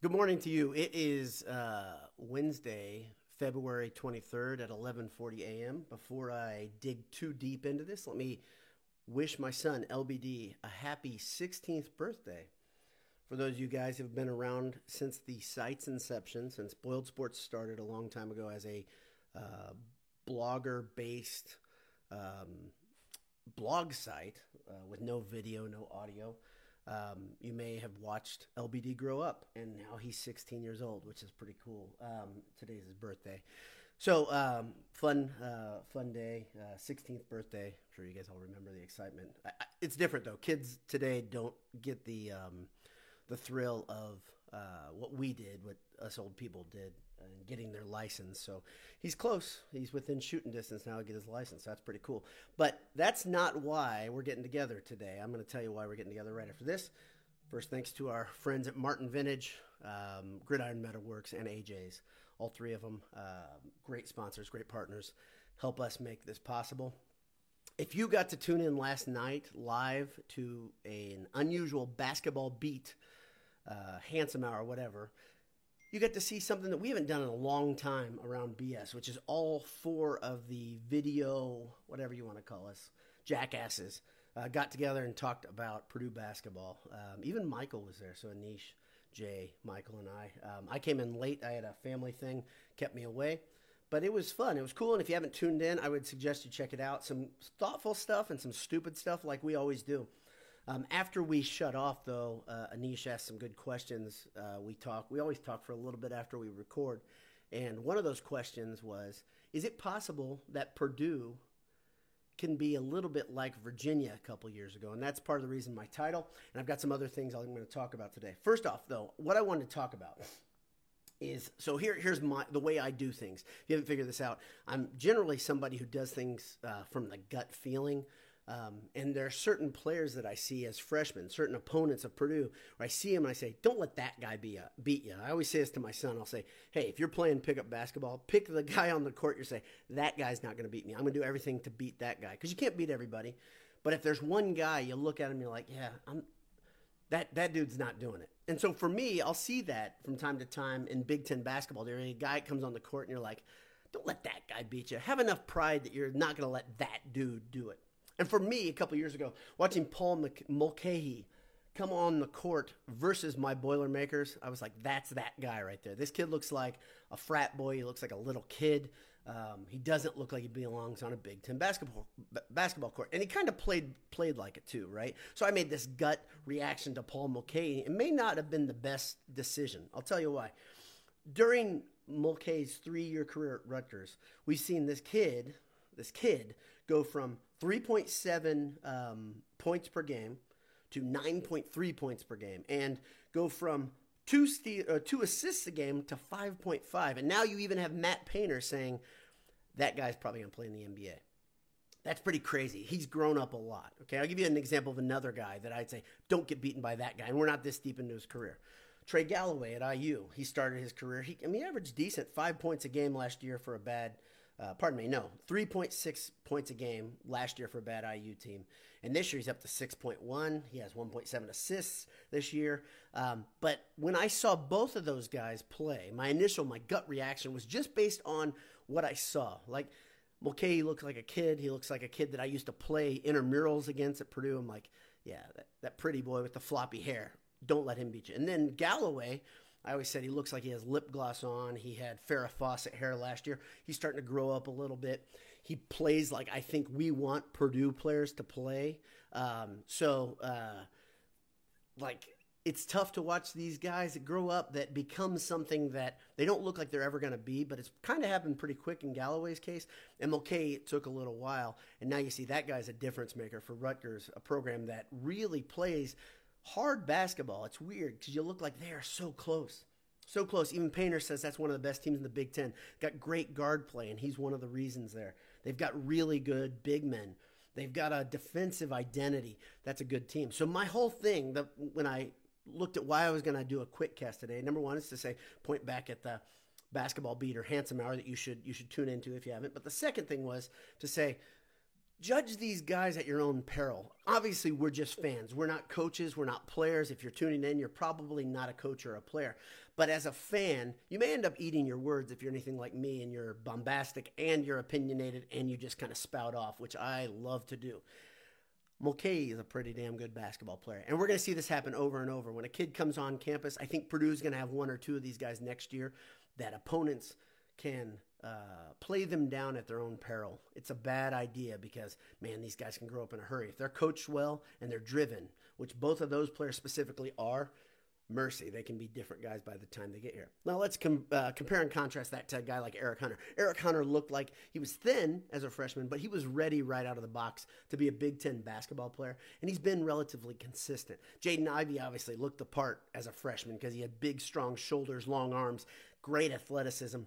Good morning to you. It is uh, Wednesday, February 23rd at 11:40 a.m. Before I dig too deep into this, let me wish my son LBD a happy 16th birthday. For those of you guys who have been around since the site's inception, since Boiled Sports started a long time ago as a uh, blogger-based um, blog site uh, with no video, no audio. Um, you may have watched LBD grow up, and now he's 16 years old, which is pretty cool. Um, today's his birthday, so um, fun, uh, fun day, uh, 16th birthday. I'm sure you guys all remember the excitement. I, I, it's different though. Kids today don't get the um, the thrill of uh, what we did, what us old people did, and getting their license. So he's close. He's within shooting distance now to get his license. That's pretty cool. But that's not why we're getting together today. I'm going to tell you why we're getting together right after this. First, thanks to our friends at Martin Vintage, um, Gridiron Metalworks, and AJ's. All three of them, uh, great sponsors, great partners, help us make this possible. If you got to tune in last night live to an unusual basketball beat, uh, handsome hour, whatever, you get to see something that we haven't done in a long time around BS, which is all four of the video, whatever you want to call us, jackasses, uh, got together and talked about Purdue basketball. Um, even Michael was there, so Anish, Jay, Michael, and I. Um, I came in late. I had a family thing, kept me away. But it was fun. It was cool. And if you haven't tuned in, I would suggest you check it out. Some thoughtful stuff and some stupid stuff like we always do. Um, after we shut off, though, uh, Anish asked some good questions. Uh, we talk. We always talk for a little bit after we record, and one of those questions was: Is it possible that Purdue can be a little bit like Virginia a couple years ago? And that's part of the reason my title. And I've got some other things I'm going to talk about today. First off, though, what I wanted to talk about is so here here's my the way I do things. If you haven't figured this out, I'm generally somebody who does things uh, from the gut feeling um, and there are certain players that I see as freshmen, certain opponents of Purdue, where I see them and I say, "Don't let that guy be a, beat you." I always say this to my son. I'll say, "Hey, if you're playing pickup basketball, pick the guy on the court. You say that guy's not going to beat me. I'm going to do everything to beat that guy because you can't beat everybody. But if there's one guy, you look at him, and you're like, "Yeah, I'm." That, that dude's not doing it. And so for me, I'll see that from time to time in Big Ten basketball. There a guy comes on the court and you're like, don't let that guy beat you. Have enough pride that you're not going to let that dude do it. And for me, a couple years ago, watching Paul Mulcahy come on the court versus my Boilermakers, I was like, that's that guy right there. This kid looks like a frat boy. He looks like a little kid. Um, he doesn't look like he belongs on a Big Ten basketball basketball court, and he kind of played played like it too, right? So I made this gut reaction to Paul Mulcahy. It may not have been the best decision. I'll tell you why. During Mulcahy's three year career at Rutgers, we've seen this kid, this kid, go from 3.7 um, points per game to 9.3 points per game and go from two, ste- uh, two assists a game to 5.5. And now you even have Matt Painter saying that guy's probably going to play in the NBA. That's pretty crazy. He's grown up a lot. Okay, I'll give you an example of another guy that I'd say don't get beaten by that guy. And we're not this deep into his career. Trey Galloway at IU. He started his career. He, I mean, he averaged decent, five points a game last year for a bad uh, pardon me, no, 3.6 points a game last year for a bad IU team. And this year he's up to 6.1. He has 1.7 assists this year. Um, but when I saw both of those guys play, my initial, my gut reaction was just based on what I saw. Like, Mulcahy looks like a kid. He looks like a kid that I used to play intramurals against at Purdue. I'm like, yeah, that, that pretty boy with the floppy hair. Don't let him beat you. And then Galloway – I always said he looks like he has lip gloss on. He had Farrah Fawcett hair last year. He's starting to grow up a little bit. He plays like I think we want Purdue players to play. Um, so, uh, like, it's tough to watch these guys that grow up that become something that they don't look like they're ever going to be, but it's kind of happened pretty quick in Galloway's case. MLK, it took a little while. And now you see that guy's a difference maker for Rutgers, a program that really plays – hard basketball. It's weird because you look like they are so close. So close. Even Painter says that's one of the best teams in the Big Ten. Got great guard play, and he's one of the reasons there. They've got really good big men. They've got a defensive identity. That's a good team. So my whole thing, the, when I looked at why I was going to do a quick cast today, number one is to say point back at the basketball beater handsome hour that you should you should tune into if you haven't. But the second thing was to say judge these guys at your own peril. Obviously, we're just fans. We're not coaches. We're not players. If you're tuning in, you're probably not a coach or a player. But as a fan, you may end up eating your words if you're anything like me and you're bombastic and you're opinionated and you just kind of spout off, which I love to do. Mulcahy is a pretty damn good basketball player. And we're going to see this happen over and over. When a kid comes on campus, I think Purdue's going to have one or two of these guys next year that opponents can uh, play them down at their own peril. It's a bad idea because, man, these guys can grow up in a hurry. If they're coached well and they're driven, which both of those players specifically are, mercy, they can be different guys by the time they get here. Now let's com- uh, compare and contrast that to a guy like Eric Hunter. Eric Hunter looked like he was thin as a freshman, but he was ready right out of the box to be a Big Ten basketball player, and he's been relatively consistent. Jaden Ivey obviously looked the part as a freshman because he had big, strong shoulders, long arms, great athleticism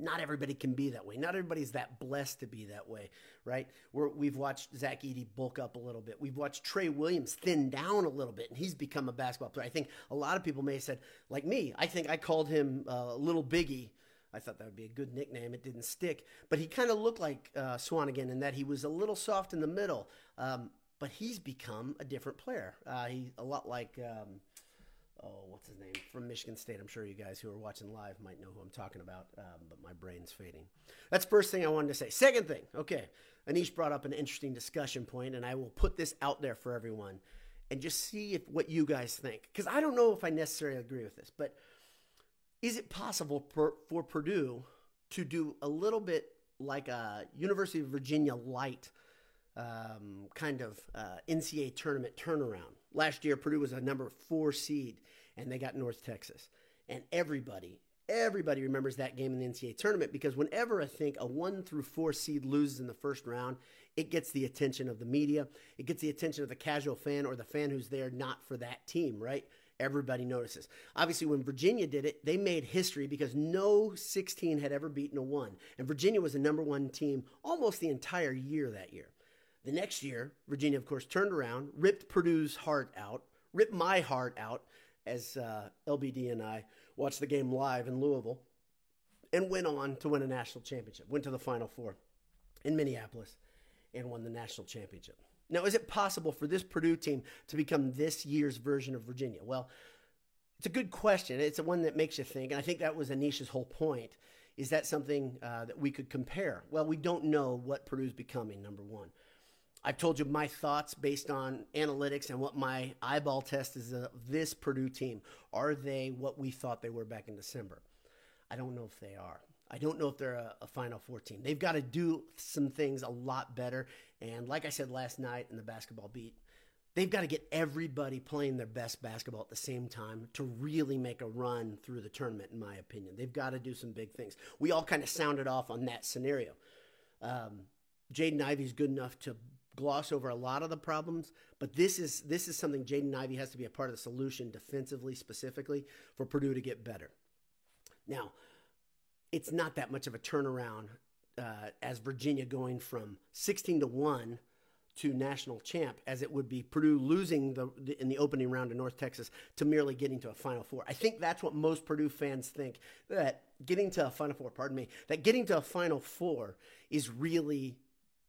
not everybody can be that way. Not everybody's that blessed to be that way, right? we have watched Zach Edey bulk up a little bit. We've watched Trev Williams thin down a little bit, and he's become a basketball player. I think a lot of people may have said, like me, I think I called him uh, Little Biggie. I thought that would be a good nickname. It didn't stick, but he kind of looked like uh, Swanigan in that he was a little soft in the middle. Um, but he's become a different player. Uh, he's a lot like. Um, oh, what's his name from Michigan State. I'm sure you guys who are watching live might know who I'm talking about, um, but my brain's fading. That's first thing I wanted to say. Second thing, okay, Anish brought up an interesting discussion point, and I will put this out there for everyone and just see if what you guys think, because I don't know if I necessarily agree with this, but is it possible for, for Purdue to do a little bit like a University of Virginia light? Um, kind of uh, NCAA tournament turnaround. Last year, Purdue was a number four seed, and they got North Texas. And everybody, everybody remembers that game in the NCAA tournament because whenever I think a one through four seed loses in the first round, it gets the attention of the media. It gets the attention of the casual fan or the fan who's there not for that team, right? Everybody notices. Obviously, when Virginia did it, they made history because no 16 had ever beaten a one. And Virginia was the number one team almost the entire year that year. The next year, Virginia, of course, turned around, ripped Purdue's heart out, ripped my heart out as uh, LBD and I watched the game live in Louisville, and went on to win a national championship. Went to the Final Four in Minneapolis and won the national championship. Now, is it possible for this Purdue team to become this year's version of Virginia? Well, it's a good question. It's one that makes you think, and I think that was Anish's whole point. Is that something uh, that we could compare? Well, we don't know what Purdue's becoming, number one. I've told you my thoughts based on analytics and what my eyeball test is of this Purdue team. Are they what we thought they were back in December? I don't know if they are. I don't know if they're a, a Final Four team. They've got to do some things a lot better. And like I said last night in the basketball beat, they've got to get everybody playing their best basketball at the same time to really make a run through the tournament, in my opinion. They've got to do some big things. We all kind of sounded off on that scenario. Um, Jaden Ivey's good enough to gloss over a lot of the problems, but this is this is something Jaden Ivey has to be a part of the solution defensively, specifically for Purdue to get better. Now, it's not that much of a turnaround uh, as Virginia going from 16 to one to national champ as it would be Purdue losing the, the, in the opening round of North Texas to merely getting to a Final Four. I think that's what most Purdue fans think that getting to a Final Four, pardon me, that getting to a Final Four is really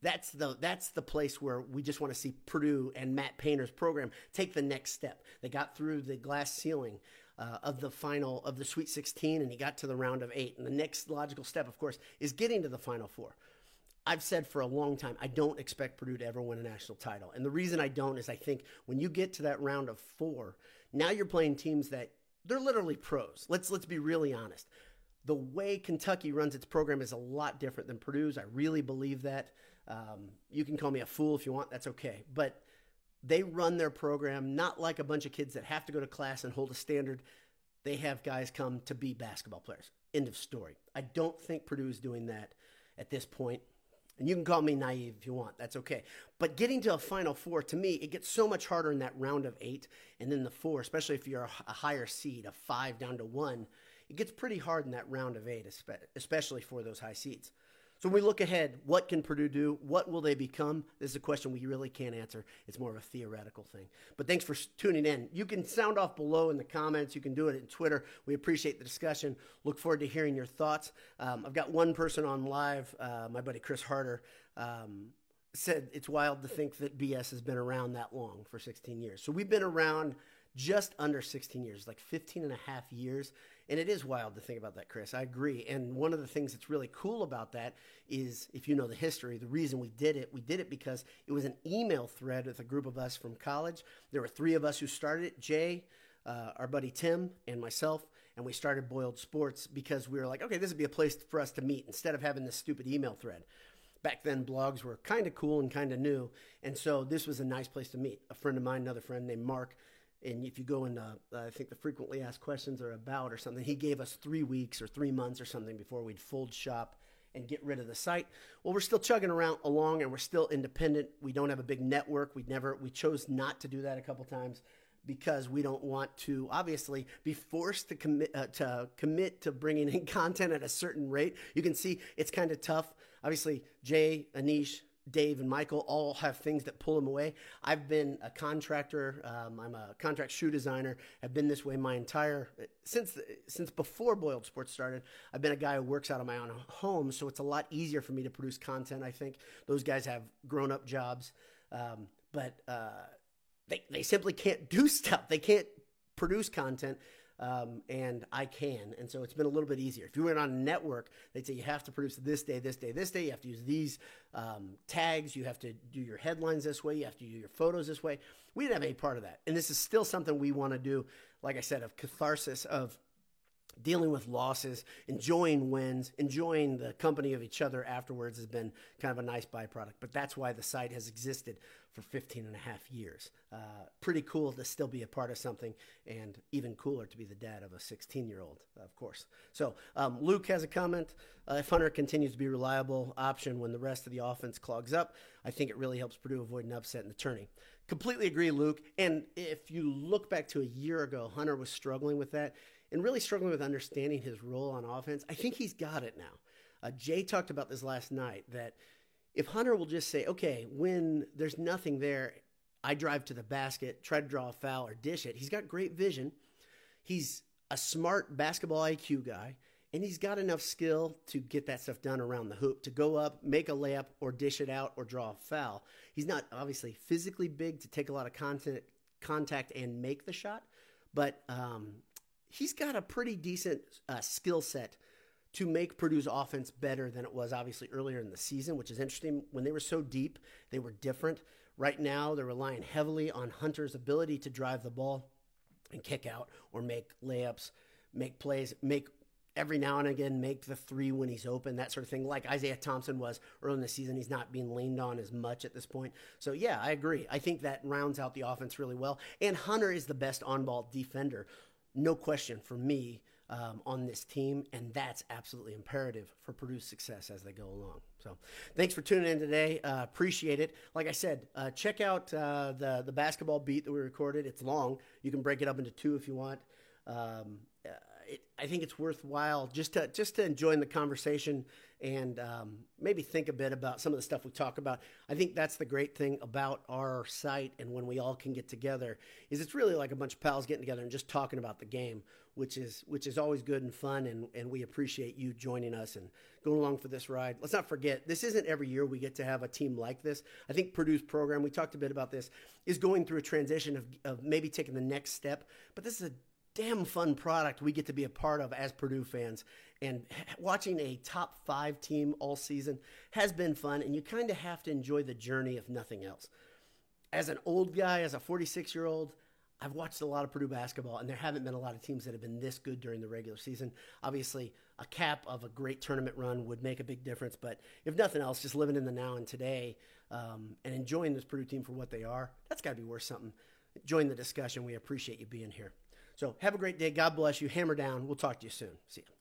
that's the that's the place where we just want to see Purdue and Matt Painter's program take the next step. They got through the glass ceiling uh, of the final of the Sweet 16, and he got to the round of eight. And the next logical step, of course, is getting to the Final Four. I've said for a long time, I don't expect Purdue to ever win a national title. And the reason I don't is I think when you get to that round of four, now you're playing teams that they're literally pros. Let's let's be really honest. The way Kentucky runs its program is a lot different than Purdue's. I really believe that. Um, you can call me a fool if you want, that's okay. But they run their program not like a bunch of kids that have to go to class and hold a standard. They have guys come to be basketball players. End of story. I don't think Purdue is doing that at this point. And you can call me naive if you want. That's okay. But getting to a Final Four, to me, it gets so much harder in that round of eight and then the four, especially if you're a higher seed, a five down to one. It gets pretty hard in that round of eight, especially for those high seeds. So when we look ahead, what can Purdue do? What will they become? This is a question we really can't answer. It's more of a theoretical thing. But thanks for tuning in. You can sound off below in the comments. You can do it in Twitter. We appreciate the discussion. Look forward to hearing your thoughts. Um, I've got one person on live, uh, my buddy Chris Harder. Um, said it's wild to think that BS has been around that long for 16 years. So we've been around just under 16 years, like 15 and a half years. And it is wild to think about that, Chris. I agree. And one of the things that's really cool about that is if you know the history, the reason we did it, we did it because it was an email thread with a group of us from college. There were three of us who started it Jay, uh, our buddy Tim, and myself. And we started Boiled Sports because we were like, okay, this would be a place for us to meet instead of having this stupid email thread back then blogs were kind of cool and kind of new and so this was a nice place to meet a friend of mine another friend named mark and if you go in, uh, I think the frequently asked questions are about or something, he gave us three weeks or three months or something before we'd fold shop and get rid of the site. Well, we're still chugging around along and we're still independent. We don't have a big network. We never, we chose not to do that a couple times because we don't want to obviously be forced to commit uh, to commit to bringing in content at a certain rate. You can see it's kind of tough. Obviously, Jay, Anish, Dave and Michael all have things that pull them away. I've been a contractor. Um, I'm a contract shoe designer. I've been this way my entire since since before Boiled Sports started. I've been a guy who works out of my own home, so it's a lot easier for me to produce content. I think those guys have grown up jobs, um, but uh, they they simply can't do stuff. They can't produce content um, and I can. And so it's been a little bit easier. If you went on a network, they'd say you have to produce this day, this day, this day. You have to use these um, tags. You have to do your headlines this way. You have to do your photos this way. We didn't have any part of that. And this is still something we want to do, like I said, of catharsis, of dealing with losses, enjoying wins, enjoying the company of each other afterwards has been kind of a nice byproduct. But that's why the site has existed for 15 and a half years. Uh, pretty cool to still be a part of something, and even cooler to be the dad of a 16 year old, of course. So, um, Luke has a comment. Uh, if Hunter continues to be a reliable option when the rest of the offense clogs up, I think it really helps Purdue avoid an upset in the tourney. Completely agree, Luke. And if you look back to a year ago, Hunter was struggling with that and really struggling with understanding his role on offense. I think he's got it now. Uh, Jay talked about this last night that if Hunter will just say, okay, when there's nothing there, I drive to the basket, try to draw a foul or dish it. He's got great vision. He's a smart basketball IQ guy, and he's got enough skill to get that stuff done around the hoop, to go up, make a layup, or dish it out, or draw a foul. He's not obviously physically big to take a lot of content, contact and make the shot, but um, he's got a pretty decent uh, skill set to make Purdue's offense better than it was obviously earlier in the season, which is interesting. When they were so deep, they were different. Right now, they're relying heavily on Hunter's ability to drive the ball and kick out or make layups, make plays, make every now and again make the three when he's open, that sort of thing. Like Isaiah Thompson was early in the season, he's not being leaned on as much at this point. So yeah, I agree. I think that rounds out the offense really well. And Hunter is the best on-ball defender, no question for me um, on this team, and that's absolutely imperative for Purdue's success as they go along. So, thanks for tuning in today. Uh, appreciate it. Like I said, uh, check out uh, the the basketball beat that we recorded. It's long. You can break it up into two if you want. Um, it, I think it's worthwhile just to just to join the conversation and um, maybe think a bit about some of the stuff we talk about. I think that's the great thing about our site and when we all can get together is it's really like a bunch of pals getting together and just talking about the game, which is which is always good and fun. And and we appreciate you joining us and going along for this ride. Let's not forget this isn't every year we get to have a team like this. I think Purdue's program we talked a bit about this is going through a transition of of maybe taking the next step, but this is a damn fun product we get to be a part of as Purdue fans. And watching a top five team all season has been fun, and you kind of have to enjoy the journey if nothing else. As an old guy, as a 46 year old, I've watched a lot of Purdue basketball, and there haven't been a lot of teams that have been this good during the regular season. Obviously, a cap of a great tournament run would make a big difference, but if nothing else, just living in the now and today um, and enjoying this Purdue team for what they are, that's got to be worth something. Join the discussion. We appreciate you being here. So have a great day. God bless you. Hammer down. We'll talk to you soon. See you.